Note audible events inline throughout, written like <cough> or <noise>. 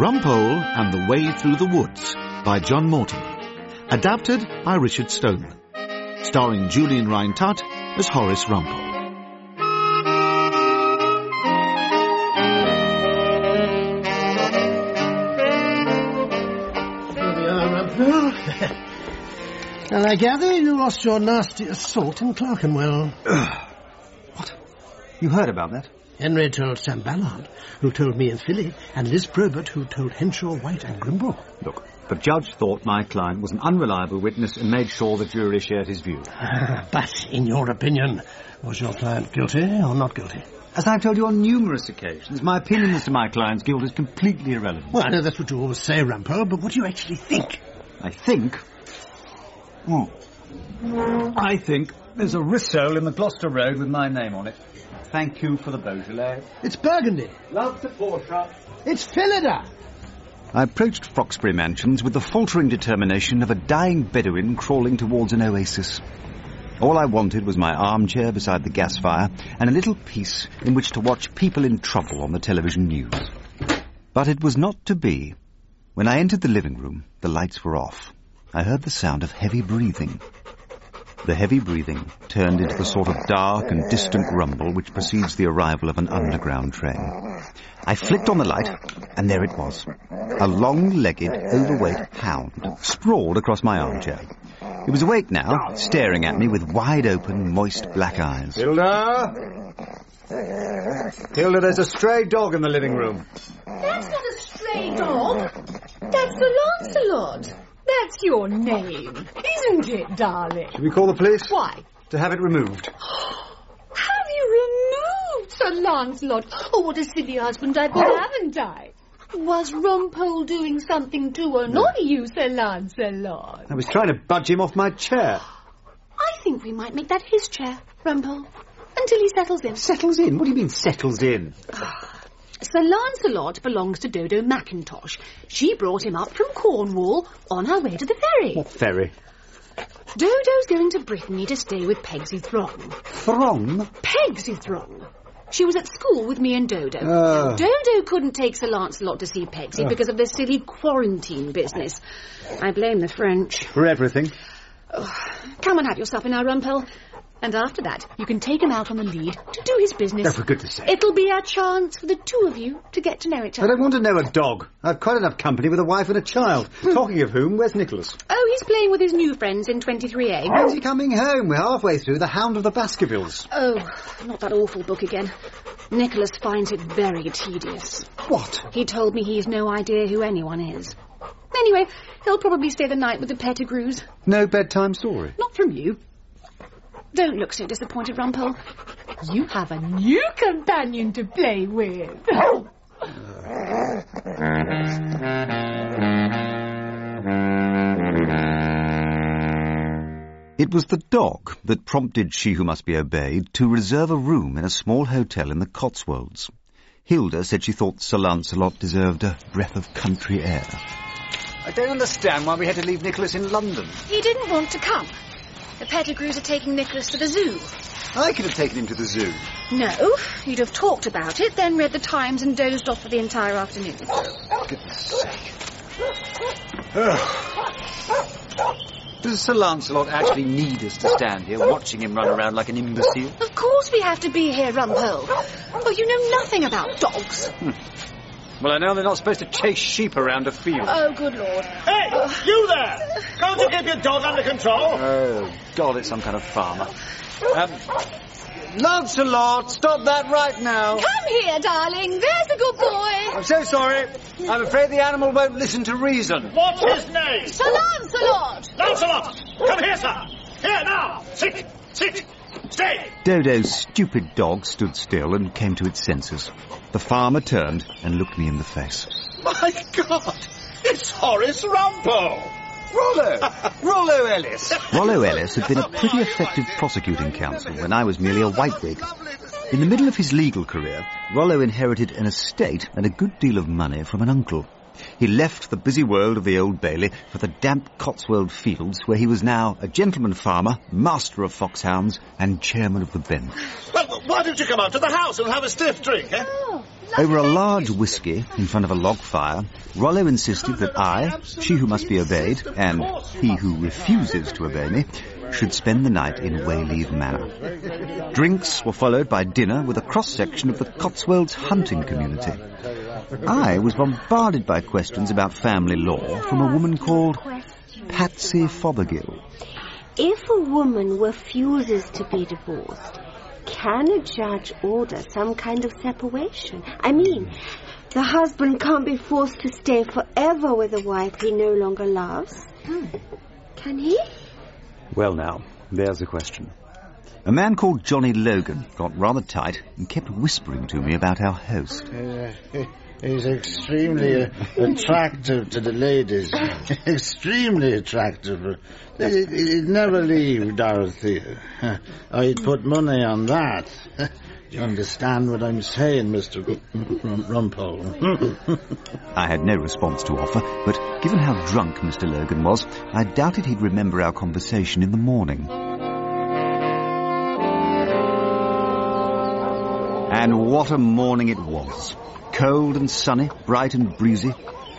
Rumpole and the Way Through the Woods by John Mortimer. Adapted by Richard Stoneman. Starring Julian Rhind-Tutt as Horace Rumpole. Here we are, Rumpole. and I gather you lost your nasty assault in Clerkenwell. What? You heard about that? Henry told Sam Ballard, who told me and Philly, and Liz Probert, who told Henshaw, White, and Grimble. Look, the judge thought my client was an unreliable witness and made sure the jury shared his view. <laughs> but, in your opinion, was your client guilty or not guilty? As I've told you on numerous occasions, my opinion as to my client's guilt is completely irrelevant. Well, I know that's what you always say, Rumpole, but what do you actually think? I think... Oh. I think there's a rissole in the Gloucester Road with my name on it. Thank you for the Beaujolais. It's Burgundy. Love to Portia. It's Phillida. I approached Froxbury Mansions with the faltering determination of a dying Bedouin crawling towards an oasis. All I wanted was my armchair beside the gas fire and a little peace in which to watch people in trouble on the television news. But it was not to be. When I entered the living room, the lights were off. I heard the sound of heavy breathing. The heavy breathing turned into the sort of dark and distant rumble which precedes the arrival of an underground train. I flicked on the light, and there it was. A long-legged, overweight hound sprawled across my armchair. He was awake now, staring at me with wide-open, moist black eyes. Hilda? Hilda, there's a stray dog in the living room. That's not a stray dog. That's Sir Lancelot. That's your name, isn't it, darling? Should we call the police? Why? To have it removed. <gasps> Have you removed Sir Lancelot? Oh, what a silly husband I've been, oh. haven't I? Was Rumpole doing something to annoy you, Sir Lancelot? I was trying to budge him off my chair. <gasps> I think we might make that his chair, Rumpole, until he settles in. Settles in? What do you mean settles in? <sighs> Sir Lancelot belongs to Dodo Mackintosh. She brought him up from Cornwall on her way to the ferry. What ferry? Dodo's going to Brittany to stay with Pegsy Throng. Throng? Pegsy Throng. She was at school with me and Dodo. Ah. Dodo couldn't take Sir Lancelot to see Pegsy because of the silly quarantine business. I blame the French. For everything. Come and have your supper now, Rumpole. And after that, you can take him out on the lead to do his business. Oh, for goodness sake. It'll be a chance for the two of you to get to know each other. I don't want to know a dog. I've quite enough company with a wife and a child. Hmm. Talking of whom, where's Nicholas? Oh, he's playing with his new friends in 23A. When's he coming home? We're halfway through The Hound of the Baskervilles. Oh, not that awful book again. Nicholas finds it very tedious. What? He told me he's no idea who anyone is. Anyway, he'll probably stay the night with the Pettigrews. No bedtime story. Not from you. Don't look so disappointed, Rumpole. You have a new companion to play with. It was the dog that prompted She Who Must Be Obeyed to reserve a room in a small hotel in the Cotswolds. Hilda said she thought Sir Lancelot deserved a breath of country air. I don't understand why we had to leave Nicholas in London. he didn't want to come. The Pettigrews are taking Nicholas to the zoo. I could have taken him to the zoo. No, you'd have talked about it, then read the Times and dozed off for the entire afternoon. Oh, Goodness sake. Does Sir Lancelot actually need us to stand here watching him run around like an imbecile? Of course we have to be here, Rumpole. Oh, you know nothing about dogs. Hmm. Well, I know they're not supposed to chase sheep around a field. Oh, good lord. Hey, you there! Can't you keep your dog under control? Oh, God, it's some kind of farmer. Um, Lancelot, stop that right now. Come here, darling. There's a good boy. I'm so sorry. I'm afraid the animal won't listen to reason. What's his name? Sir Lancelot. Lancelot! Come here, sir! Here, now! Sit! Sit! Stay! Dodo's stupid dog stood still and came to its senses. The farmer turned and looked me in the face. My God! It's Horace Rumpole! Rollo! Rollo Ellis! Rollo Ellis had been a pretty effective prosecuting counsel when I was merely a whitewig. In the middle of his legal career, Rollo inherited an estate and a good deal of money from an uncle. He left the busy world of the Old Bailey for the damp Cotswold fields, where he was now a gentleman farmer, master of foxhounds, and chairman of the bench. Well, why don't you come out to the house and have a stiff drink, eh? Oh, Over a large whisky in front of a log fire, Rollo insisted that I, she who must be obeyed, and he who refuses to obey me, should spend the night in Wayleave Manor. Drinks were followed by dinner with a cross-section of the Cotswolds hunting community. I was bombarded by questions about family law from a woman called Patsy Fothergill. If a woman refuses to be divorced, can a judge order some kind of separation? I mean, the husband can't be forced to stay forever with a wife he no longer loves. Hmm. Can he? Well, now, there's a question. A man called Johnny Logan got rather tight and kept whispering to me about our host. <laughs> He's extremely attractive to the ladies. <laughs> extremely attractive. He'd never leave Dorothea. <laughs> I'd put money on that. Do <laughs> you understand what I'm saying, Mr. Rumpole? I had no response to offer, but given how drunk Mr. Logan was, I doubted he'd remember our conversation in the morning. And what a morning it was. Cold and sunny, bright and breezy.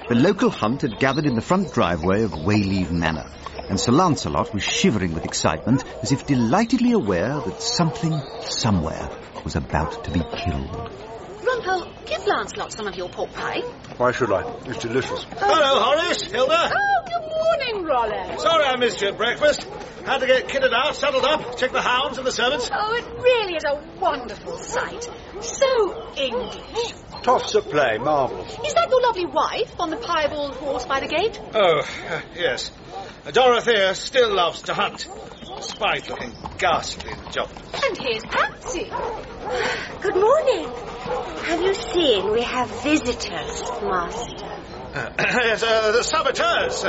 The local hunt had gathered in the front driveway of Wayleave Manor, and Sir Lancelot was shivering with excitement as if delightedly aware that something, somewhere, was about to be killed. Rumpole, give Lancelot some of your pork pie. Why should I? It's delicious. Hello, Horace, Hilda. Oh, good morning, Rollo. Sorry I missed you at breakfast. Had to get kitted out, saddled up, check the hounds and the servants. Oh, it really is a wonderful sight. So English. Toffs at play, marvellous. Is that your lovely wife on the piebald horse by the gate? Oh, uh, yes. Dorothea still loves to hunt despite looking ghastly in the job. And here's Patsy. Good morning. Have you seen we have visitors, Master? Uh, <clears throat> yes, uh, the saboteurs.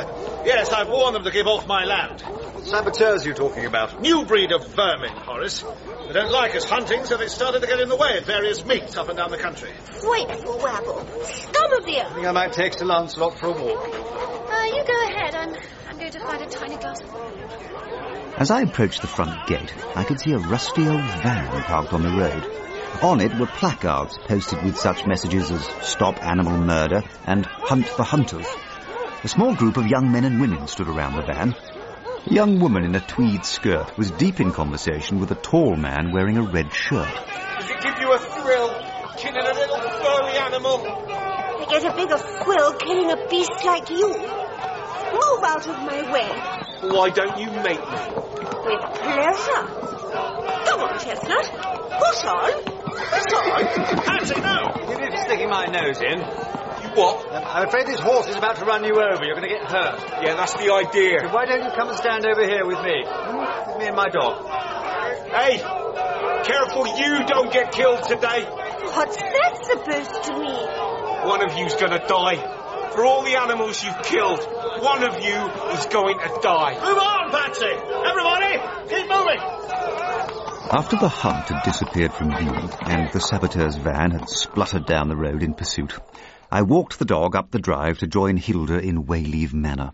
Yes, I've warned them to give off my land. What saboteurs are you talking about? New breed of vermin, Horace. They don't like us hunting, so they started to get in the way of various meets up and down the country. Frightful rabble. Come of you. I think I might take Sir Lancelot for a walk. Uh, you go ahead. I'm, I'm going to find a tiny glass of water. As I approached the front gate, I could see a rusty old van parked on the road. On it were placards posted with such messages as Stop Animal Murder and Hunt for Hunters. A small group of young men and women stood around the van. A young woman in a tweed skirt was deep in conversation with a tall man wearing a red shirt. Does it give you a thrill, killing a little furry animal? I get a bigger thrill killing a beast like you. Move out of my way. Why don't you make me? With pleasure. Come on, Chestnut. Push on. Push on. Patsy, no! You need sticking my nose in. You what? I'm afraid this horse is about to run you over. You're going to get hurt. Yeah, that's the idea. So why don't you come and stand over here with me? With me and my dog. Hey, careful you don't get killed today. What's that supposed to mean? One of you's going to die. For all the animals you've killed, one of you is going to die. Move on, Patsy! Everybody, keep moving! After the hunt had disappeared from view and the saboteur's van had spluttered down the road in pursuit, I walked the dog up the drive to join Hilda in Wayleave Manor.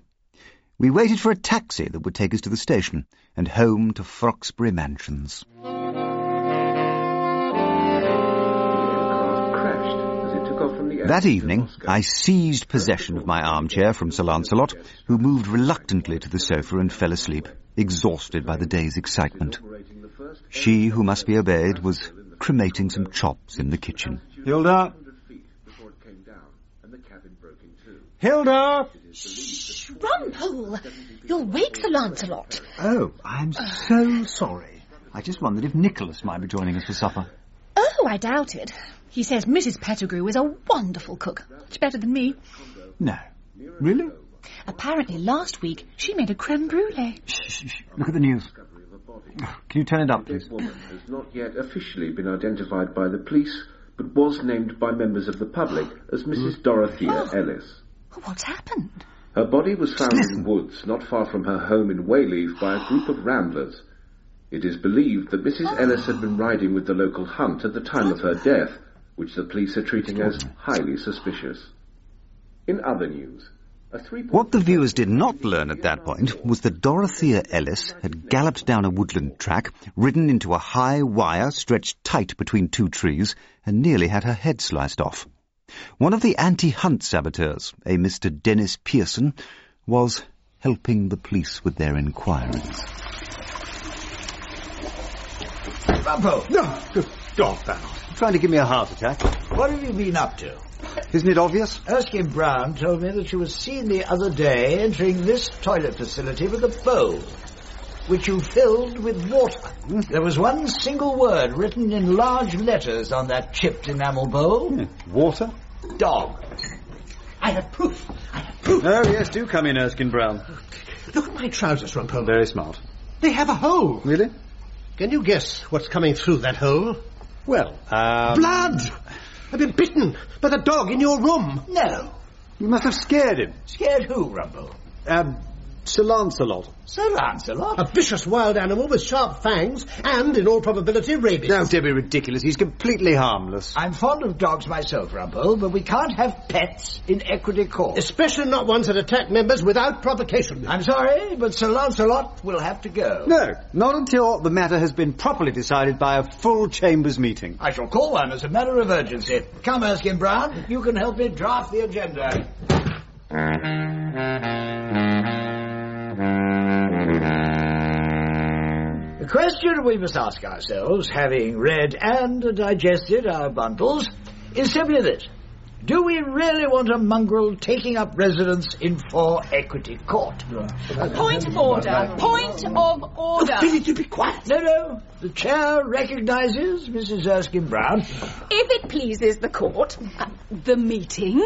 We waited for a taxi that would take us to the station and home to Froxbury Mansions. That evening, I seized possession of my armchair from Sir Lancelot, who moved reluctantly to the sofa and fell asleep, exhausted by the day's excitement. She who must be obeyed was cremating some chops in the kitchen. Hilda! Hilda! Shh, Rumpole! You'll wake Sir Lancelot. Oh, I'm so sorry. I just wondered if Nicholas might be joining us for supper. Oh, I doubt it. He says Mrs. Pettigrew is a wonderful cook. Much better than me. No. Really? Apparently last week she made a creme brulee. Shh, shh, shh. Look at the news. <sighs> Can you turn it up, please? This woman has not yet officially been identified by the police, but was named by members of the public as hmm. Mrs. Dorothea oh. Ellis. What's happened? Her body was found in woods not far from her home in Wayleave by a group of ramblers. It is believed that Mrs. Oh. Ellis had been riding with the local hunt at the time of her death, which the police are treating as highly suspicious. In other news, A three What the viewers did not learn at that point was that Dorothea Ellis had galloped down a woodland track, ridden into a high wire stretched tight between two trees, and nearly had her head sliced off. One of the anti-hunt saboteurs, a Mr. Dennis Pearson, was helping the police with their inquiries. Rumpo! No, good dog, Bernard. Trying to give me a heart attack. What have you been up to? Isn't it obvious? Erskine Brown told me that you were seen the other day entering this toilet facility with a bowl, which you filled with water. Hmm. There was one single word written in large letters on that chipped enamel bowl. Hmm. Water? Dog. I have proof. I have proof. Oh, yes, do come in, Erskine Brown. Look at my trousers, Rumpole. Very smart. They have a hole. Really? Can you guess what's coming through that hole? Well, um... Blood! I've been bitten by the dog in your room. No. You must have scared him. Scared who, Rumpole? Um, Sir Lancelot. Sir Lancelot? A vicious wild animal with sharp fangs and, in all probability, rabies. Don't be ridiculous. He's completely harmless. I'm fond of dogs myself, Rumpo, but we can't have pets in equity court. Especially not ones that attack members without provocation. I'm sorry, but Sir Lancelot will have to go. No, not until the matter has been properly decided by a full Chambers meeting. I shall call one as a matter of urgency. Come, Erskine Brown, you can help me draft the agenda. The question we must ask ourselves, having read and digested our bundles, is simply this. Do we really want a mongrel taking up residence in Four Equity Court? Point of order. Point of order. Billy, <laughs> you be quiet. No, no. The chair recognizes Mrs. Erskine Brown. If it pleases the court, uh, the meeting,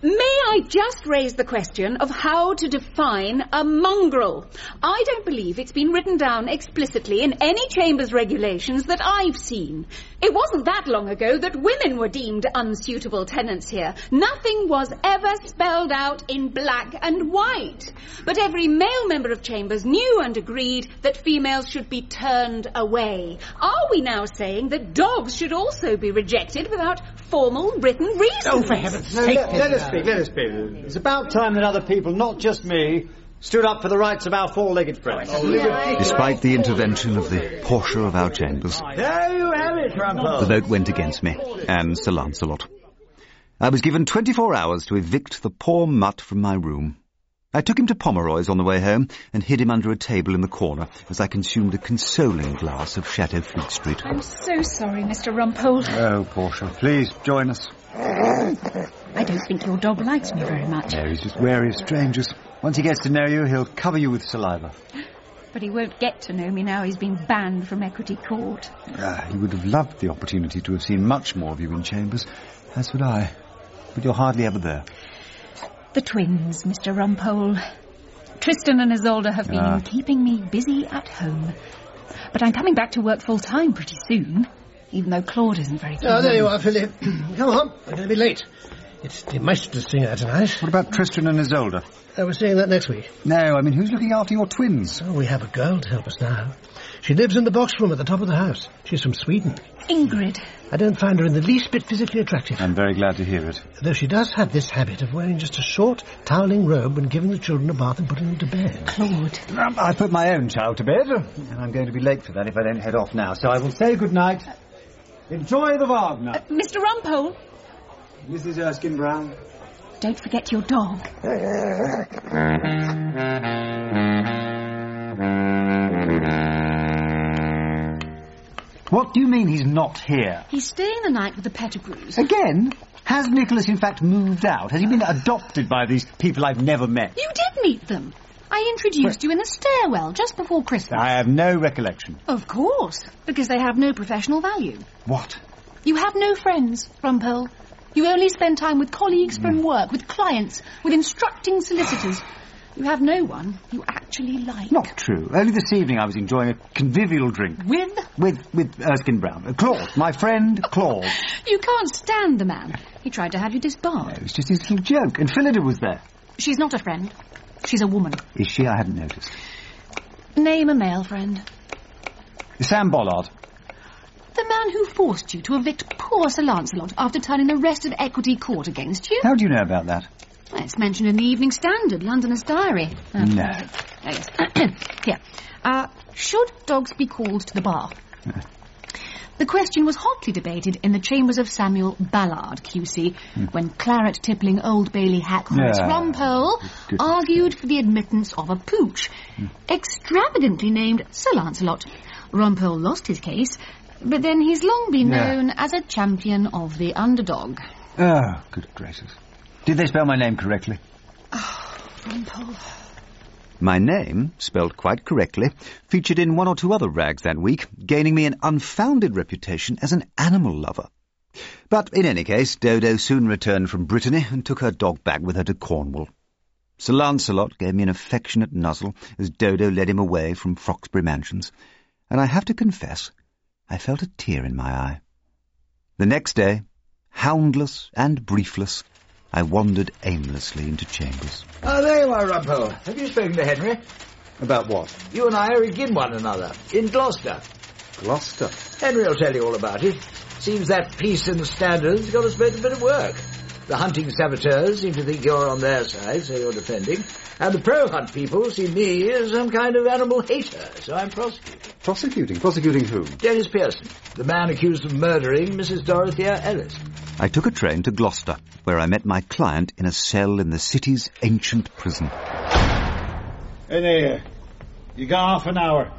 may I just raise the question of how to define a mongrel? I don't believe it's been written down explicitly in any Chambers regulations that I've seen. It wasn't that long ago that women were deemed unsuitable tenants here. Nothing was ever spelled out in black and white. But every male member of Chambers knew and agreed that females should be turned away. Are we now saying that dogs should also be rejected without formal written reasons? Oh, for heaven's No, sake. let, let us speak, let us speak. It's about time that other people, not just me, stood up for the rights of our four-legged friends. Oh, Despite the intervention of the Portia of our chambers, There you have it, Rumpo. the vote went against me and Sir Lancelot. I was given 24 hours to evict the poor mutt from my room. I took him to Pomeroy's on the way home and hid him under a table in the corner as I consumed a consoling glass of Chateau Fleet Street. I'm so sorry, Mr. Rumpole. Oh, Portia, please join us. I don't think your dog likes me very much. No, he's just wary of strangers. Once he gets to know you, he'll cover you with saliva. But he won't get to know me now he's been banned from Equity Court. Ah, he would have loved the opportunity to have seen much more of you in chambers, as would I. But you're hardly ever there. The twins, Mr. Rumpole. Tristan and Isolde have been Ah. keeping me busy at home. But I'm coming back to work full time pretty soon, even though Claude isn't very keen. Oh, there you are, Philly. <clears throat> Come on, we're going to be late. It's the Meistersinger tonight. What about Tristan and Isolde? Uh, we're seeing that next week. No, I mean, who's looking after your twins? Oh, we have a girl to help us now. She lives in the box room at the top of the house. She's from Sweden. Ingrid. I don't find her in the least bit physically attractive. I'm very glad to hear it. Though she does have this habit of wearing just a short, toweling robe when giving the children a bath and putting them to bed. Claude. Um, I put my own child to bed, and I'm going to be late for that if I don't head off now. So I will say good night. Enjoy the Wagner. Mr. Rumpole, Mrs. Erskine Brown. don't forget your dog. <laughs> What do you mean he's not here? He's staying the night with the Pettigrews. Again? Has Nicholas in fact moved out? Has he been adopted by these people I've never met? You did meet them. I introduced you in the stairwell just before Christmas. I have no recollection. Of course, because they have no professional value. What? You have no friends, Rumpole. You only spend time with colleagues from hmm. work, with clients, with instructing solicitors. You have no one you actually like. Not true. Only this evening I was enjoying a convivial drink. With? With, with Erskine Brown. Uh, Claude, my friend Claude. <laughs> You can't stand the man. He tried to have you disbarred. It was just his little joke. And Phillida was there. She's not a friend. She's a woman. Is she? I hadn't noticed. Name a male friend. Sam Bollard. The man who forced you to evict poor Sir Lancelot after turning the rest of Equity Court against you. How do you know about that? It's mentioned in the Evening Standard, Londoner's Diary. Oh, No. oh, yes. <clears throat> Here. Uh, should dogs be called to the bar? <laughs> The question was hotly debated in the chambers of Samuel Ballard, QC, hmm. when claret tippling Old Bailey hack Horace Yeah. Rumpole argued for the admittance of a pooch, hmm. extravagantly named Sir Lancelot. Rumpole lost his case, but then he's long been Yeah. known as a champion of the underdog. Oh, good gracious. Did they spell my name correctly? Rumpole. My name, spelled quite correctly, featured in one or two other rags that week, gaining me an unfounded reputation as an animal lover. But in any case, Dodo soon returned from Brittany and took her dog back with her to Cornwall. Sir Lancelot gave me an affectionate nuzzle as Dodo led him away from Froxbury Mansions, and I have to confess, I felt a tear in my eye. The next day, houndless and briefless, I wandered aimlessly into chambers. Oh, there you are, Rumpole. Have you spoken to Henry? About what? You and I are again one another, in Gloucester. Gloucester. Henry will tell you all about it. Seems that piece in the standards got us both a bit of work. The hunting saboteurs seem to think you're on their side, so you're defending. And the pro-hunt people see me as some kind of animal hater, so I'm prosecuting. Prosecuting? Prosecuting whom? Dennis Pearson, the man accused of murdering Mrs. Dorothea Ellis. I took a train to Gloucester, where I met my client in a cell in the city's ancient prison. In here. You got half an hour.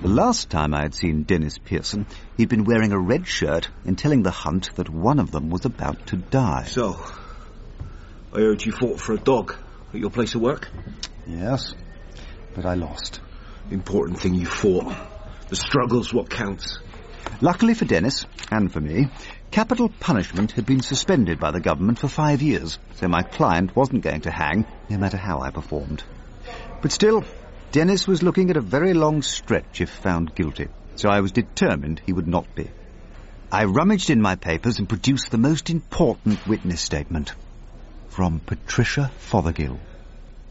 The last time I had seen Dennis Pearson, he'd been wearing a red shirt and telling the hunt that one of them was about to die. So, I heard you fought for a dog at your place of work. Yes, but I lost. Important thing you fought. The struggle's what counts. Luckily for Dennis, and for me, capital punishment had been suspended by the government for five years, so my client wasn't going to hang, no matter how I performed. But still, Dennis was looking at a very long stretch if found guilty, so I was determined he would not be. I rummaged in my papers and produced the most important witness statement. From Patricia Fothergill.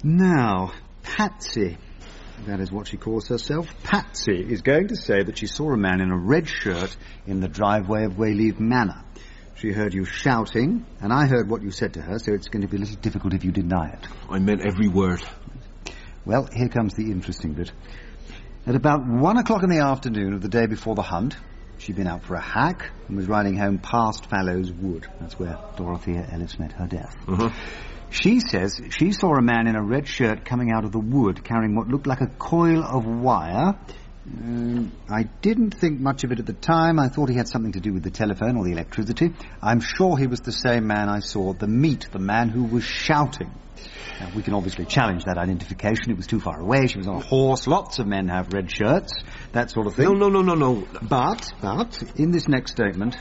Now, Patsy, that is what she calls herself, Patsy is going to say that she saw a man in a red shirt in the driveway of Wayleave Manor. She heard you shouting, and I heard what you said to her, so it's going to be a little difficult if you deny it. I meant every word. Well, here comes the interesting bit. At about one o'clock in the afternoon of the day before the hunt, she'd been out for a hack and was riding home past Fallows Wood. That's where Dorothea Ellis met her death. Uh-huh. She says she saw a man in a red shirt coming out of the wood carrying what looked like a coil of wire. Um, I didn't think much of it at the time. I thought he had something to do with the telephone or the electricity. I'm sure he was the same man I saw at the meet, the man who was shouting. Now, we can obviously challenge that identification. It was too far away. She was on a horse. Lots of men have red shirts. That sort of thing. No, no, no, no, no. But, but, in this next statement,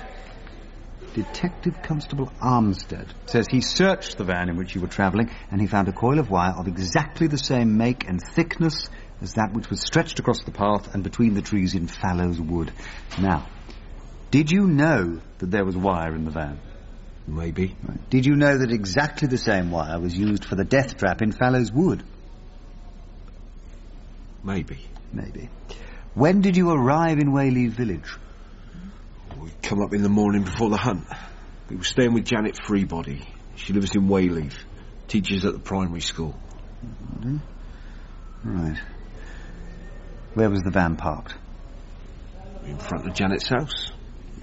Detective Constable Armstead says he searched the van in which you were travelling and he found a coil of wire of exactly the same make and thickness as that which was stretched across the path and between the trees in Fallows Wood. Now, did you know that there was wire in the van? Maybe. Right. Did you know that exactly the same wire was used for the death trap in Fallows Wood? Maybe. Maybe. When did you arrive in Wayleave Village? We come up in the morning before the hunt. We were staying with Janet Freebody. She lives in Wayleave. Teaches at the primary school. Mhm. Right. Where was the van parked? In front of Janet's house.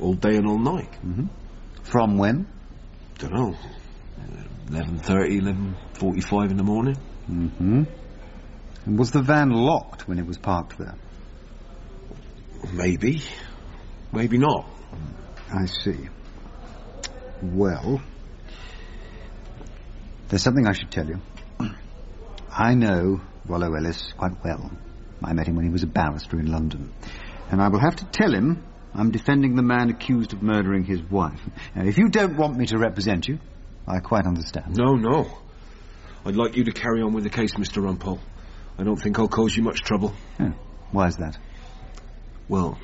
All day and all night. Mm-hmm. From when? Don't know. 11.30, 11.45 in the morning. Mm-hmm. And was the van locked when it was parked there? Maybe. Maybe not. I see. Well, there's something I should tell you. <clears throat> I know Rollo Ellis quite well. I met him when he was a barrister in London. And I will have to tell him I'm defending the man accused of murdering his wife. Now, if you don't want me to represent you, I quite understand. No, no. I'd like you to carry on with the case, Mr. Rumpole. I don't think I'll cause you much trouble. Oh, why is that? Well,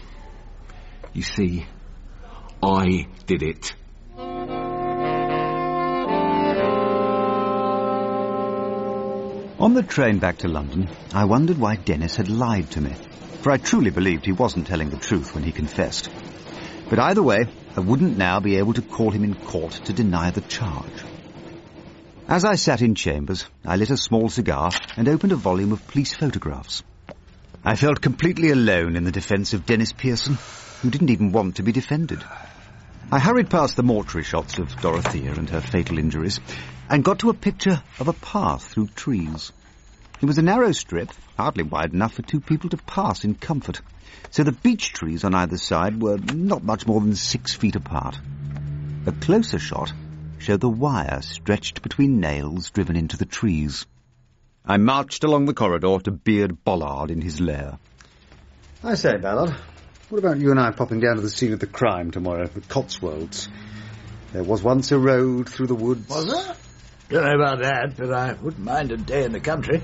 you see, I did it. On the train back to London, I wondered why Dennis had lied to me, for I truly believed he wasn't telling the truth when he confessed. But either way, I wouldn't now be able to call him in court to deny the charge. As I sat in chambers, I lit a small cigar and opened a volume of police photographs. I felt completely alone in the defence of Dennis Pearson, who didn't even want to be defended. I hurried past the mortuary shots of Dorothea and her fatal injuries, and got to a picture of a path through trees. It was a narrow strip, hardly wide enough for two people to pass in comfort, so the beech trees on either side were not much more than six feet apart. A closer shot showed the wire stretched between nails driven into the trees. I marched along the corridor to Beard Bollard in his lair. I say, Ballard, what about you and I popping down to the scene of the crime tomorrow, the Cotswolds? There was once a road through the woods. Was there? Don't know about that, but I wouldn't mind a day in the country.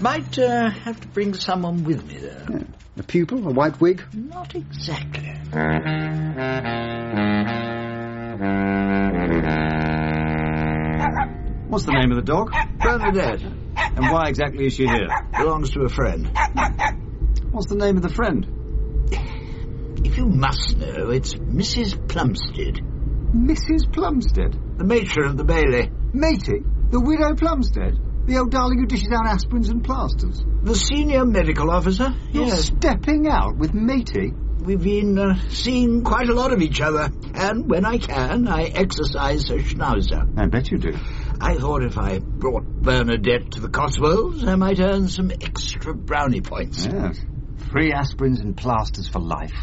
Might uh, have to bring someone with me, though. Yeah. A pupil? A white wig? Not exactly. What's the name of the dog? Bernadette. And why exactly is she here? Belongs to a friend. What's the name of the friend? If you must know, it's Mrs. Plumstead. Mrs. Plumstead? The matron of the Bailey. Matey? The widow Plumstead? The old darling who dishes out aspirins and plasters? The senior medical officer? You're yes. stepping out with Matey? We've been uh, seeing quite a lot of each other, and when I can, I exercise a schnauzer. I bet you do. I thought if I brought Bernadette to the Cotswolds, I might earn some extra brownie points. Yes. Free aspirins and plasters for life.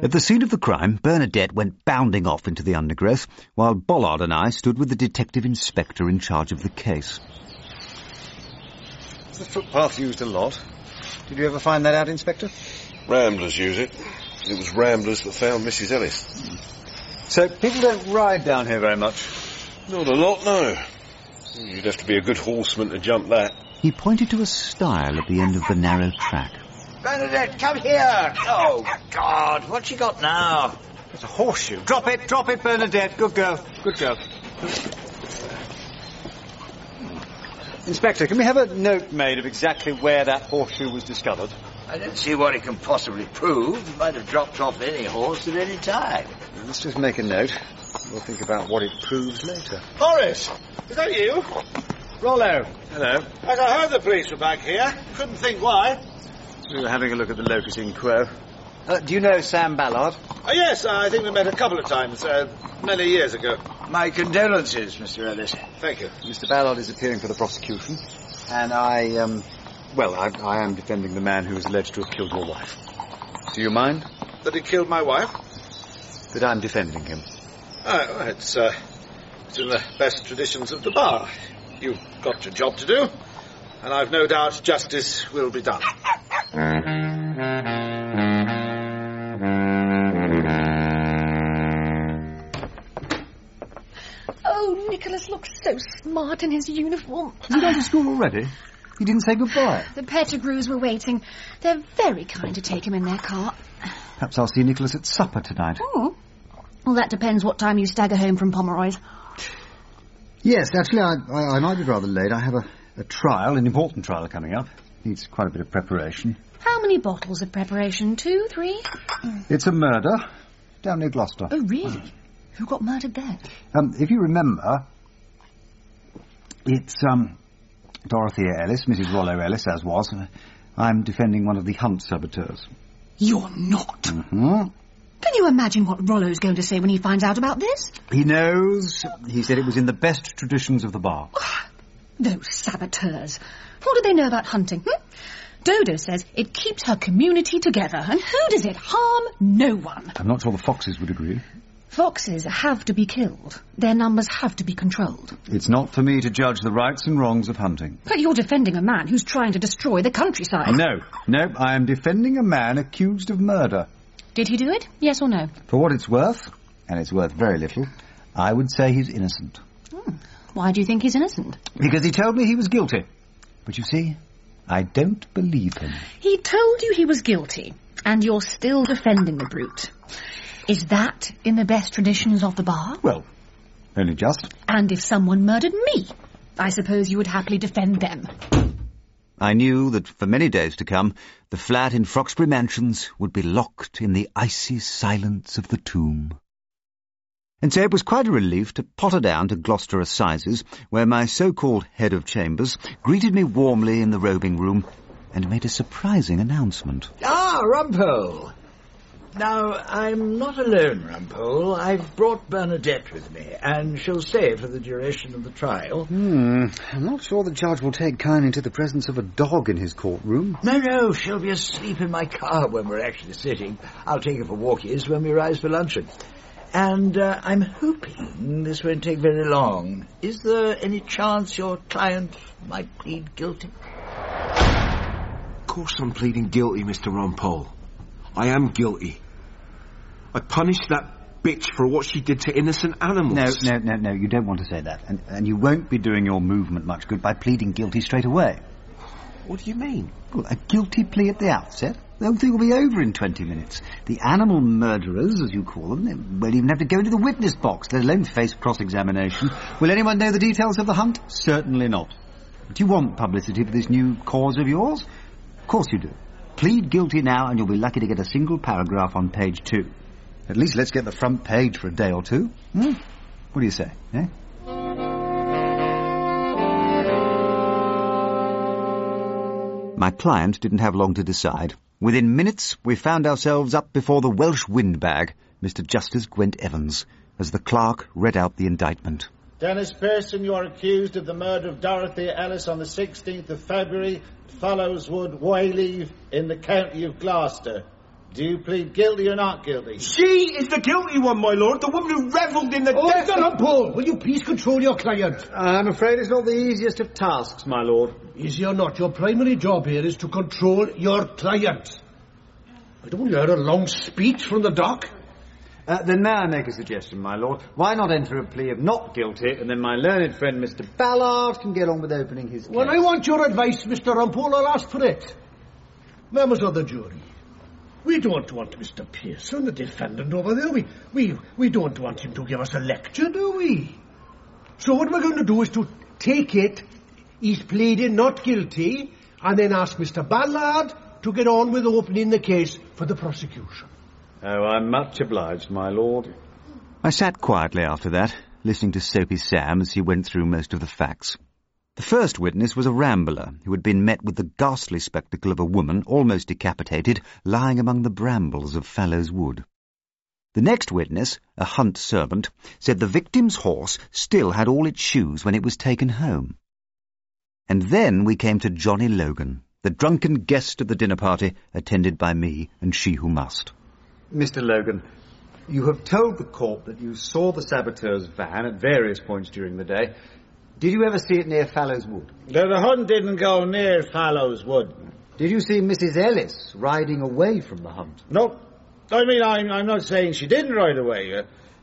At the scene of the crime, Bernadette went bounding off into the undergrowth, while Bollard and I stood with the detective inspector in charge of the case. Is The footpath used a lot. Did you ever find that out, Inspector? Ramblers use it. It was Ramblers that found Mrs. Ellis. So people don't ride down here very much? Not a lot, no. You'd have to be a good horseman to jump that. He pointed to a stile at the end of the narrow track. Bernadette, come here! Oh, God, what's she got now? It's a horseshoe. Drop it, drop it, Bernadette. Good girl, good girl. Inspector, can we have a note made of exactly where that horseshoe was discovered? I don't see what it can possibly prove. It might have dropped off any horse at any time. Let's just make a note. We'll think about what it proves later. Horace, is that you? Rollo. Hello. As I heard the police were back here, couldn't think why. We were having a look at the locus in Quo. Uh, do you know Sam Ballard? Oh, yes, I think we met a couple of times, uh, many years ago. My condolences, Mr. Ellis. Thank you. Mr. Ballard is appearing for the prosecution, and I, um, well, I, I am defending the man who is alleged to have killed your wife. Do you mind? That he killed my wife? That I'm defending him. Oh, it's, uh, it's in the best traditions of the bar. You've got your job to do, and I've no doubt justice will be done. Oh, Nicholas looks so smart in his uniform. Has he gone to school already? He didn't say goodbye. The Pettigrews were waiting. They're very kind to take him in their car. Perhaps I'll see Nicholas at supper tonight. Oh. Well, that depends what time you stagger home from Pomeroy's. Yes, actually, I, I, I might be rather late. I have a, a trial, an important trial coming up. Needs quite a bit of preparation. How many bottles of preparation? Two, three? It's a murder down near Gloucester. Oh, really? Who got murdered there? Um, if you remember, it's um, Dorothea Ellis, Mrs. Rollo Ellis, as was. I'm defending one of the Hunt saboteurs. You're not. Mm-hmm. Can you imagine what Rollo's going to say when he finds out about this? He knows. He said it was in the best traditions of the bar. Those saboteurs. What do they know about hunting? Hmm? Dodo says it keeps her community together, and who does it harm? No one. I'm not sure the foxes would agree. Foxes have to be killed. Their numbers have to be controlled. It's not for me to judge the rights and wrongs of hunting. But you're defending a man who's trying to destroy the countryside. No, no, I am defending a man accused of murder. Did he do it? Yes or no? For what it's worth, and it's worth very little, I would say he's innocent. Hmm. Why do you think he's innocent? Because he told me he was guilty. But you see, I don't believe him. He told you he was guilty, and you're still defending the brute. Is that in the best traditions of the bar? Well, only just. And if someone murdered me, I suppose you would happily defend them. I knew that for many days to come, the flat in Froxbury Mansions would be locked in the icy silence of the tomb. And so it was quite a relief to potter down to Gloucester Assizes, where my so-called head of chambers greeted me warmly in the robing room and made a surprising announcement. Ah, Rumpole! Now, I'm not alone, Rumpole. I've brought Bernadette with me, and she'll stay for the duration of the trial. Hmm. I'm not sure the judge will take kindly to the presence of a dog in his courtroom. No, no, she'll be asleep in my car when we're actually sitting. I'll take her for walkies when we rise for luncheon. And uh, I'm hoping this won't take very long. Is there any chance your client might plead guilty? Of course I'm pleading guilty, Mr. Rumpole. I am guilty. I punished that bitch for what she did to innocent animals. No, no, no, no, you don't want to say that. And, and you won't be doing your movement much good by pleading guilty straight away. What do you mean? Well, a guilty plea at the outset. The whole thing will be over in 20 minutes. The animal murderers, as you call them, they won't even have to go into the witness box, let alone face cross-examination. Will anyone know the details of the hunt? Certainly not. Do you want publicity for this new cause of yours? Of course you do. Plead guilty now and you'll be lucky to get a single paragraph on page two. At least let's get the front page for a day or two. Hmm? What do you say, eh? My client didn't have long to decide. Within minutes, we found ourselves up before the Welsh windbag, Mr. Justice Gwent Evans, as the clerk read out the indictment. Dennis Pearson, you are accused of the murder of Dorothy Ellis on the 16th of February at Fallowswood, Wayleave, in the county of Gloucester. Do you plead guilty or not guilty? She is the guilty one, my lord. The woman who revelled in the death. Oh, death Mr. Rumpole, will you please control your client? I'm afraid it's not the easiest of tasks, my lord. Easy or not, your primary job here is to control your client. I don't want to hear a long speech from the dock. Uh, then may I make a suggestion, my lord? Why not enter a plea of not guilty, and then my learned friend Mr. Ballard can get on with opening his case? When I want your advice, Mr. Rumpole, I'll ask for it. Members of the jury, we don't want Mr. Pearson, the defendant over there, we, we, we don't want him to give us a lecture, do we? So what we're going to do is to take it, he's pleading not guilty, and then ask Mr. Ballard to get on with opening the case for the prosecution. Oh, I'm much obliged, my lord. I sat quietly after that, listening to Soapy Sam as he went through most of the facts. The first witness was a rambler who had been met with the ghastly spectacle of a woman, almost decapitated, lying among the brambles of Fallows Wood. The next witness, a hunt servant, said the victim's horse still had all its shoes when it was taken home. And then we came to Johnny Logan, the drunken guest of the dinner party, attended by me and she who must. Mr. Logan, you have told the court that you saw the saboteur's van at various points during the day. Did you ever see it near Fallows Wood? No, the hunt didn't go near Fallows Wood. Did you see Mrs. Ellis riding away from the hunt? No. I mean, I'm, I'm not saying she didn't ride away. Uh,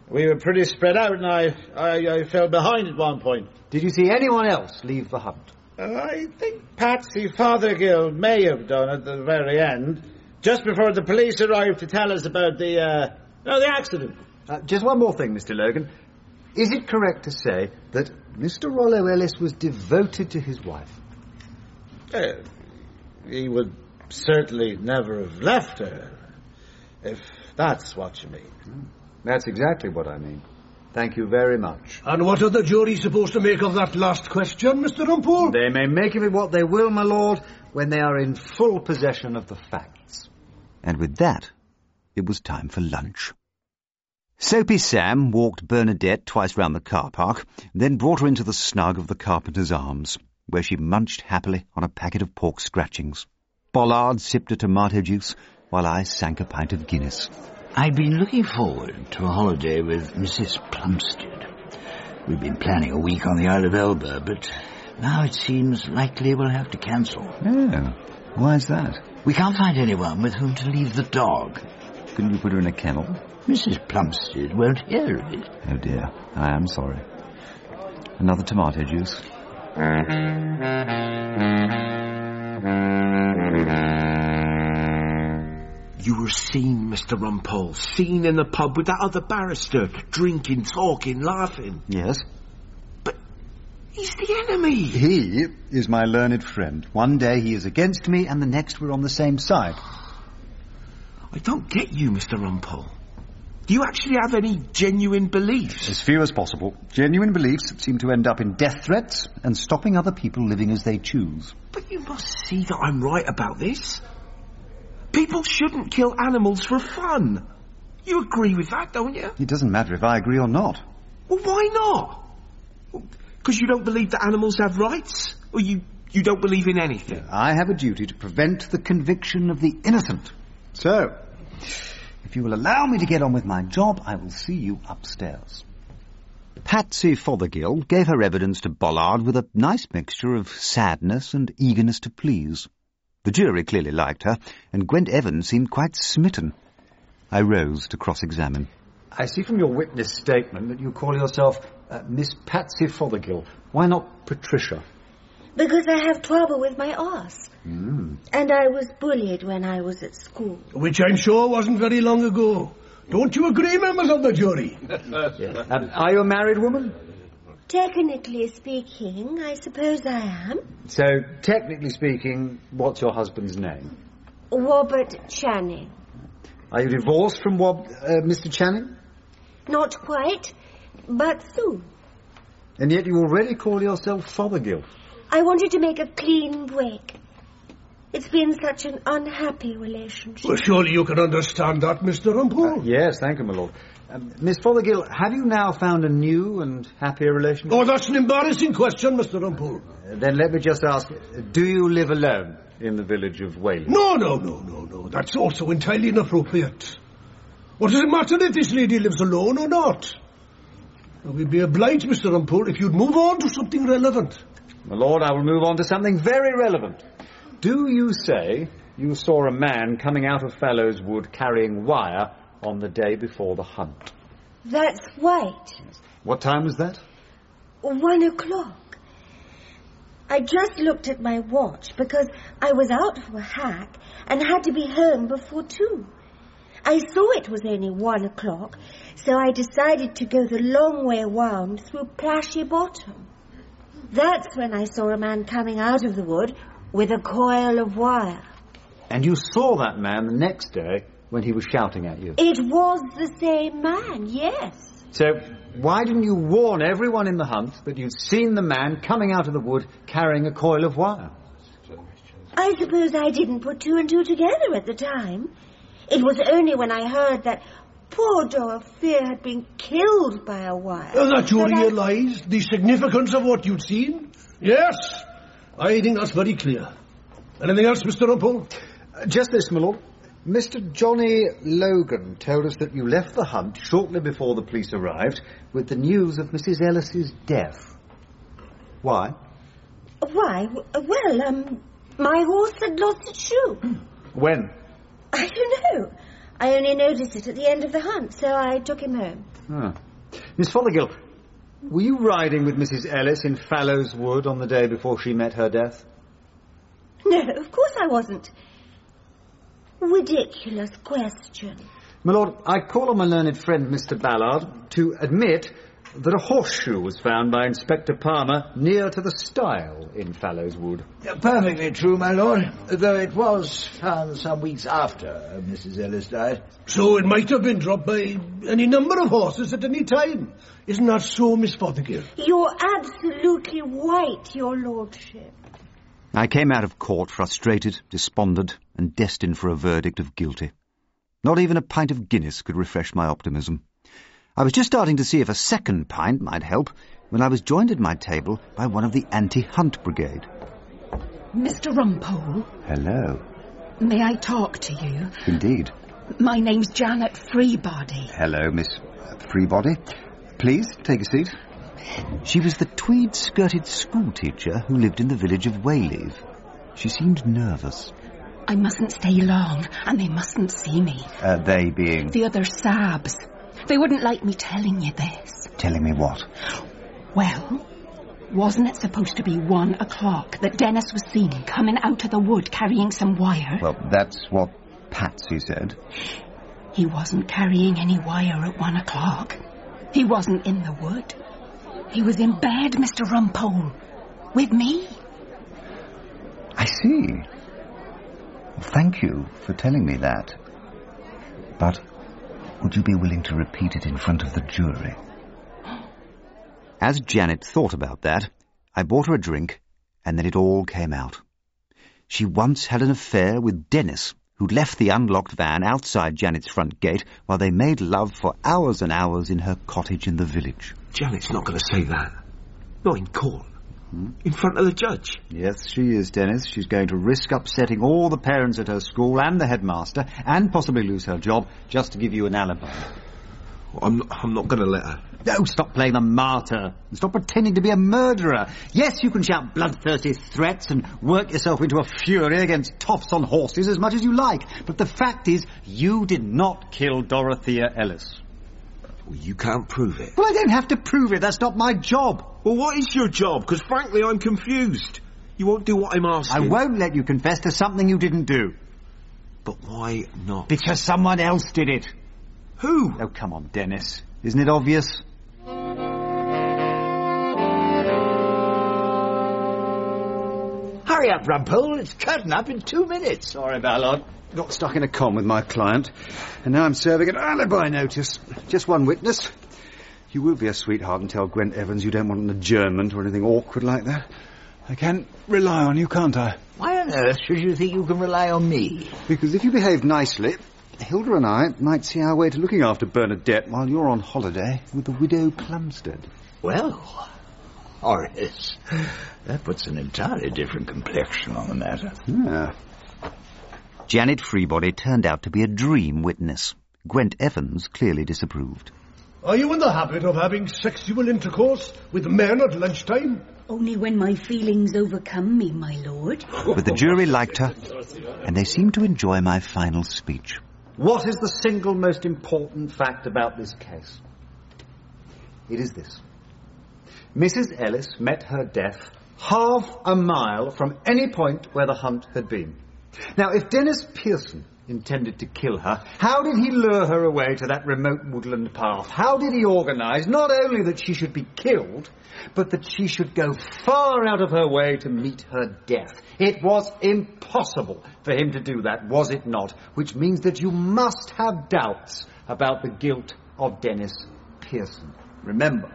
we were pretty spread out, and I, I, I fell behind at one point. Did you see anyone else leave the hunt? Uh, I think Patsy Fothergill may have done at the very end, just before the police arrived to tell us about the, uh, no, the accident. Uh, just one more thing, Mr. Logan. Is it correct to say that Mr. Rollo Ellis was devoted to his wife? Uh, he would certainly never have left her, if that's what you mean. That's exactly what I mean. Thank you very much. And what are the jury supposed to make of that last question, Mr. Rumpole? They may make of it what they will, my lord, when they are in full possession of the facts. And with that, it was time for lunch. Soapy Sam walked Bernadette twice round the car park, then brought her into the snug of the Carpenter's Arms, where she munched happily on a packet of pork scratchings. Bollard sipped a tomato juice, while I sank a pint of Guinness. I'd been looking forward to a holiday with Mrs. Plumstead. We've been planning a week on the Isle of Elba, but now it seems likely we'll have to cancel. Oh, why's that? We can't find anyone with whom to leave the dog. Couldn't you put her in a kennel? Mrs. Plumstead won't hear of it. Oh dear, I am sorry. Another tomato juice. You were seen, Mr. Rumpole, seen in the pub with that other barrister, drinking, talking, laughing. Yes? But He's the enemy. He is my learned friend. One day he is against me, and the next we're on the same side. I don't get you, Mr. Rumpole. Do you actually have any genuine beliefs? As few as possible. Genuine beliefs seem to end up in death threats and stopping other people living as they choose. But you must see that I'm right about this. People shouldn't kill animals for fun. You agree with that, don't you? It doesn't matter if I agree or not. Well, why not? Because you don't believe that animals have rights? Or you, you don't believe in anything? I have a duty to prevent the conviction of the innocent. So, if you will allow me to get on with my job, I will see you upstairs. Patsy Fothergill gave her evidence to Ballard with a nice mixture of sadness and eagerness to please. The jury clearly liked her, and Gwent Evans seemed quite smitten. I rose to cross-examine. I see from your witness statement that you call yourself uh, Miss Patsy Fothergill. Why not Patricia? Because I have trouble with my arse. Mm. And I was bullied when I was at school. Which I'm sure wasn't very long ago. Don't you agree, members of the jury? <laughs> Um, are you a married woman? Technically speaking, I suppose I am. So, technically speaking, what's your husband's name? Robert Channing. Are you divorced from Wob, uh, Mr. Channing? Not quite, but soon. And yet you already call yourself Fothergill. I wanted to make a clean break. It's been such an unhappy relationship. Well, surely you can understand that, Mr. Rumpole. Uh, yes, thank you, my lord. Um, Miss Fothergill, have you now found a new and happier relationship? Oh, that's an embarrassing question, Mr. Rumpole. Uh, then let me just ask, do you live alone in the village of Whaley? No, no, no, no, no. That's also entirely inappropriate. What does it matter if this lady lives alone or not? We'd be obliged, Mr. Rumpole, if you'd move on to something relevant. My lord, I will move on to something very relevant. Do you say you saw a man coming out of Fallows Wood carrying wire on the day before the hunt? That's right. What time was that? One o'clock. I just looked at my watch because I was out for a hack and had to be home before two. I saw it was only one o'clock, so I decided to go the long way round through Plashy Bottom. That's when I saw a man coming out of the wood with a coil of wire. And you saw that man the next day when he was shouting at you? It was the same man, yes. So, why didn't you warn everyone in the hunt that you'd seen the man coming out of the wood carrying a coil of wire? I suppose I didn't put two and two together at the time. It was only when I heard that poor Dorothea had been killed by a wire. And that you that I- realised the significance of what you'd seen? Yes. I think that's very clear. Anything else, Mr. Rumpole? Uh, just this, my lord. Mr. Johnny Logan told us that you left the hunt shortly before the police arrived with the news of Mrs. Ellis's death. Why? Why? Well, um, my horse had lost its shoe. When? I don't know. I only noticed it at the end of the hunt, so I took him home. Ah. Miss Fothergill, were you riding with Mrs. Ellis in Fallows Wood on the day before she met her death? No, of course I wasn't. Ridiculous question. My lord, I call on my learned friend Mr. Ballard to admit that a horseshoe was found by Inspector Palmer near to the stile in Fallows Wood. Perfectly true, my lord, though it was found some weeks after Mrs. Ellis died. So it might have been dropped by any number of horses at any time. Isn't that so, Miss Fothergill? You're absolutely right, your lordship. I came out of court frustrated, despondent, and destined for a verdict of guilty. Not even a pint of Guinness could refresh my optimism. I was just starting to see if a second pint might help when I was joined at my table by one of the anti-hunt brigade. Mr. Rumpole, Hello. may I talk to you? Indeed. My name's Janet Freebody. Hello, Miss Freebody. Please, take a seat. She was the tweed-skirted schoolteacher who lived in the village of Wayleave. She seemed nervous. I mustn't stay long, and they mustn't see me. Uh, they being... The other Sabs. They wouldn't like me telling you this. Telling me what? Well, wasn't it supposed to be one o'clock that Dennis was seen coming out of the wood carrying some wire? Well, that's what Patsy said. He wasn't carrying any wire at one o'clock. He wasn't in the wood. He was in bed, Mr. Rumpole. With me. I see. Thank you for telling me that. But Would you be willing to repeat it in front of the jury? As Janet thought about that, I bought her a drink, and then it all came out. She once had an affair with Dennis, who'd left the unlocked van outside Janet's front gate while they made love for hours and hours in her cottage in the village. Janet's not going to say that. Not in court. Hmm? In front of the judge. Yes, she is, Dennis. She's going to risk upsetting all the parents at her school and the headmaster, and possibly lose her job, just to give you an alibi. I'm not, I'm not going to let her. No, stop playing the martyr. And stop pretending to be a murderer. Yes, you can shout bloodthirsty threats and work yourself into a fury against toffs on horses as much as you like. But the fact is, you did not kill Dorothea Ellis. Well, you can't prove it. Well, I don't have to prove it. That's not my job. Well, what is your job? Because frankly, I'm confused. You won't do what I'm asking. I won't let you confess to something you didn't do. But why not? Because someone else did it. Who? Oh, come on, Dennis. Isn't it obvious? Hurry up, Rumpole. It's curtain up in two minutes. Sorry, Ballard. Got stuck in a con with my client, and now I'm serving an alibi notice. Just one witness. You will be a sweetheart and tell Gwent Evans you don't want an adjournment or anything awkward like that. I can rely on you, can't I? Why on earth should you think you can rely on me? Because if you behave nicely, Hilda and I might see our way to looking after Bernadette while you're on holiday with the widow Plumstead. Well, Horace, that puts an entirely different complexion on the matter. Yeah. Janet Freebody turned out to be a dream witness. Gwent Evans clearly disapproved. Are you in the habit of having sexual intercourse with men at lunchtime? Only when my feelings overcome me, my lord. But the jury liked her, and they seemed to enjoy my final speech. What is the single most important fact about this case? It is this. Mrs. Ellis met her death half a mile from any point where the hunt had been. Now, if Dennis Pearson intended to kill her, how did he lure her away to that remote woodland path? How did he organize not only that she should be killed, but that she should go far out of her way to meet her death? It was impossible for him to do that, was it not? Which means that you must have doubts about the guilt of Dennis Pearson. Remember,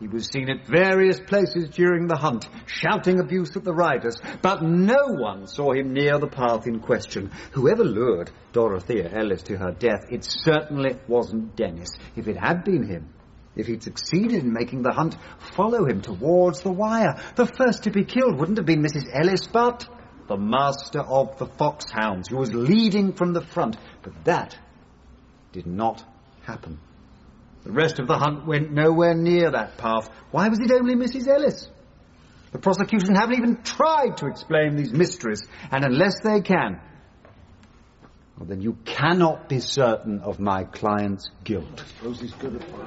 he was seen at various places during the hunt, shouting abuse at the riders, but no one saw him near the path in question. Whoever lured Dorothea Ellis to her death, it certainly wasn't Dennis. If it had been him, if he'd succeeded in making the hunt follow him towards the wire, the first to be killed wouldn't have been Mrs. Ellis, but the master of the foxhounds, who was leading from the front. But that did not happen. The rest of the hunt went nowhere near that path. Why was it only Mrs. Ellis? The prosecution haven't even tried to explain these mysteries, and unless they can, well, then you cannot be certain of my client's guilt.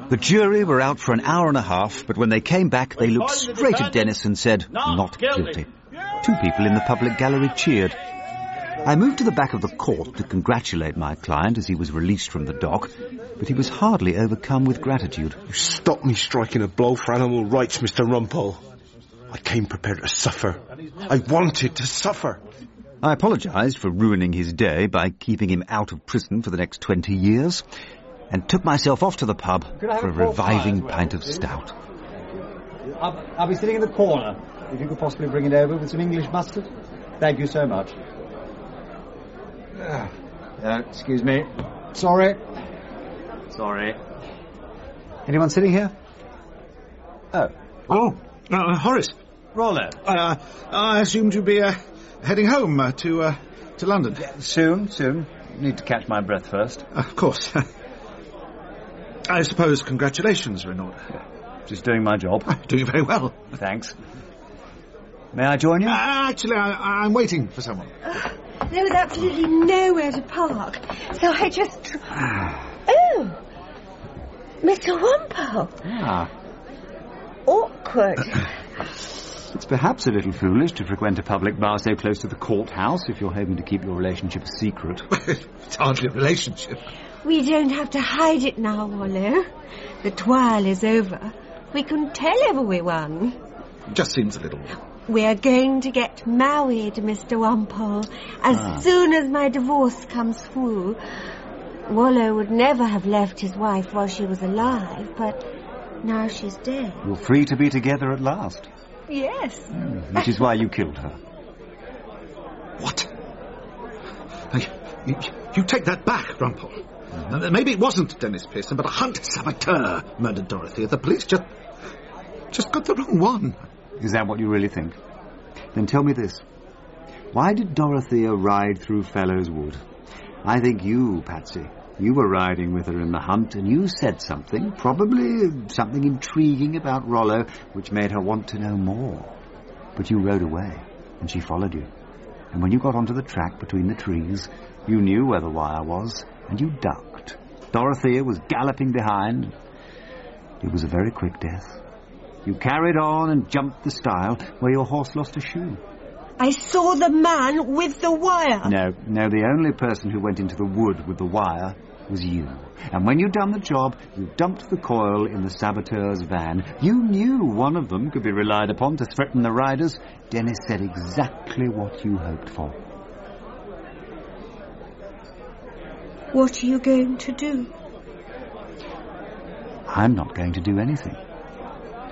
The jury were out for an hour and a half, but when they came back, they looked straight at Dennis and said, not guilty. Two people in the public gallery cheered. I moved to the back of the court to congratulate my client as he was released from the dock, but he was hardly overcome with gratitude. You stopped me striking a blow for animal rights, Mr. Rumpole. I came prepared to suffer. I wanted to suffer. I apologised for ruining his day by keeping him out of prison for the next 20 years, and took myself off to the pub for a reviving pint of stout. I'll, I'll be sitting in the corner. If you could possibly bring it over with some English mustard. Thank you so much. Uh, excuse me. Sorry. Sorry. Anyone sitting here? Oh. Oh, uh, Horace. Rollo. Uh, I assumed you'd be uh, heading home uh, to uh, to London. Soon, soon. Need to catch my breath first. of course. <laughs> I suppose congratulations are in order. Just doing my job. <laughs> Doing very well. Thanks. May I join you? Uh, actually, I, I'm waiting for someone. <laughs> There was absolutely nowhere to park, so I just. oh, Mr. Wampo. Ah. Awkward. <laughs> It's perhaps a little foolish to frequent a public bar so close to the courthouse if you're hoping to keep your relationship a secret. <laughs> it's hardly a relationship. We don't have to hide it now, Wallo. The trial is over. We can tell everyone. Just seems a little. We're going to get married, Mr. Wampole, as Ah. soon as my divorce comes through. Rollo would never have left his wife while she was alive, but now she's dead. You're free to be together at last, Yes. which is why you killed her. What? Hey, you, you take that back, Rumpole. Uh, maybe it wasn't Dennis Pearson, but a hunt saboteur murdered Dorothy. The police just just got the wrong one. Is that what you really think? Then tell me this. Why did Dorothea ride through Fellows Wood? I think you, Patsy. You were riding with her in the hunt, and you said something, probably something intriguing about Rollo, which made her want to know more. But you rode away, and she followed you. And when you got onto the track between the trees, you knew where the wire was, and you ducked. Dorothea was galloping behind. It was a very quick death. You carried on and jumped the stile where your horse lost a shoe. I saw the man with the wire. No, no, the only person who went into the wood with the wire was you. And when you'd done the job, you dumped the coil in the saboteur's van. You knew one of them could be relied upon to threaten the riders. Dennis said exactly what you hoped for. What are you going to do? I'm not going to do anything.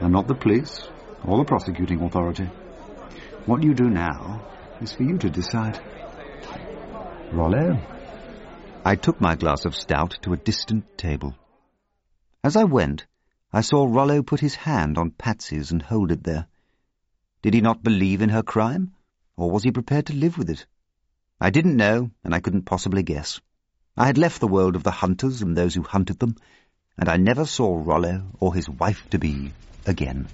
I'm not the police or the prosecuting authority. What you do now is for you to decide. Rollo? I took my glass of stout to a distant table. As I went, I saw Rollo put his hand on Patsy's and hold it there. Did he not believe in her crime, or was he prepared to live with it? I didn't know, and I couldn't possibly guess. I had left the world of the hunters and those who hunted them, and I never saw Rollo or his wife-to-be again.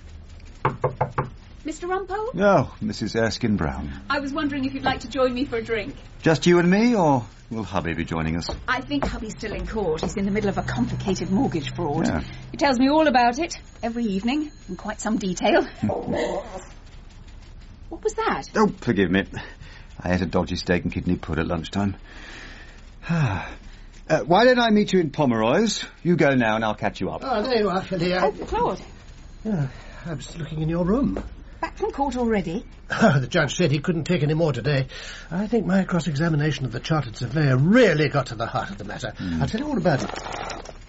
Mr. Rumpole? No, Mrs. Erskine Brown. I was wondering if you'd like to join me for a drink. Just you and me, or will hubby be joining us? I think hubby's still in court. He's in the middle of a complicated mortgage fraud. Yeah. He tells me all about it every evening in quite some detail. <laughs> what was that? Oh, forgive me. I ate a dodgy steak and kidney pud at lunchtime. <sighs> uh, why don't I meet you in Pomeroy's? You go now and I'll catch you up. Oh, there you are, Philly. Oh, Claude. Yeah, I was looking in your room. Back from court already? <laughs> Oh, the judge said he couldn't take any more today. I think my cross-examination of the chartered surveyor really got to the heart of the matter. Hmm. I'll tell you all about it.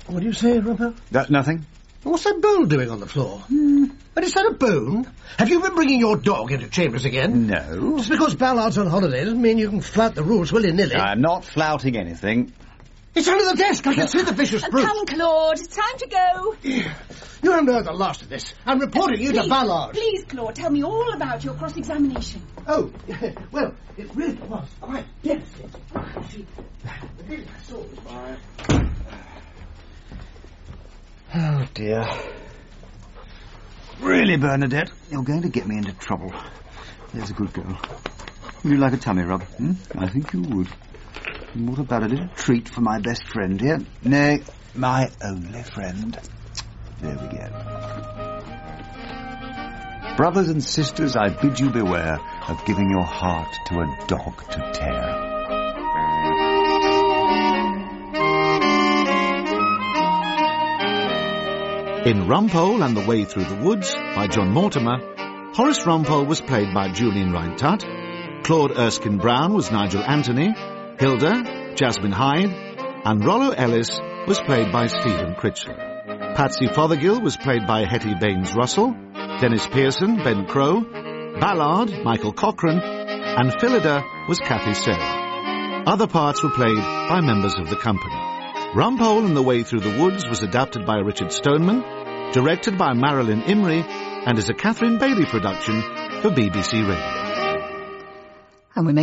What do you say, Rumpo? That nothing. What's that bone doing on the floor? Hmm. But is that a bone? Have you been bringing your dog into chambers again? No. Just because Ballard's on holiday doesn't mean you can flout the rules willy-nilly. I'm not flouting anything. It's under the desk. I can <laughs> see the vicious uh, brute. Come, Claude. It's time to go. You don't know the last of this. I'm reporting you to Ballard. Please, Claude, tell me all about your cross-examination. Oh, <laughs> well, it really was quite devastating. See, the minute I saw it, Oh, dear. Really, Bernadette, you're going to get me into trouble. There's a good girl. Would you like a tummy rub? Hmm? I think you would. And what about a little treat for my best friend here? Nay, my only friend. Go. Brothers and sisters, I bid you beware of giving your heart to a dog to tear. In Rumpole and the Way Through the Woods by John Mortimer, Horace Rumpole was played by Julian Rhind-Tutt, Claude Erskine Brown was Nigel Anthony, Hilda, Jasmine Hyde, and Rollo Ellis was played by Stephen Critchley. Patsy Fothergill was played by Hetty Baines Russell, Dennis Pearson, Ben Crow, Ballard, Michael Cochrane, and Phillida was Cathy Sara. Other parts were played by members of the company. Rumpole and the Way Through the Woods was adapted by Richard Stoneman, directed by Marilyn Imrie, and is a Catherine Bailey production for BBC Radio. And we make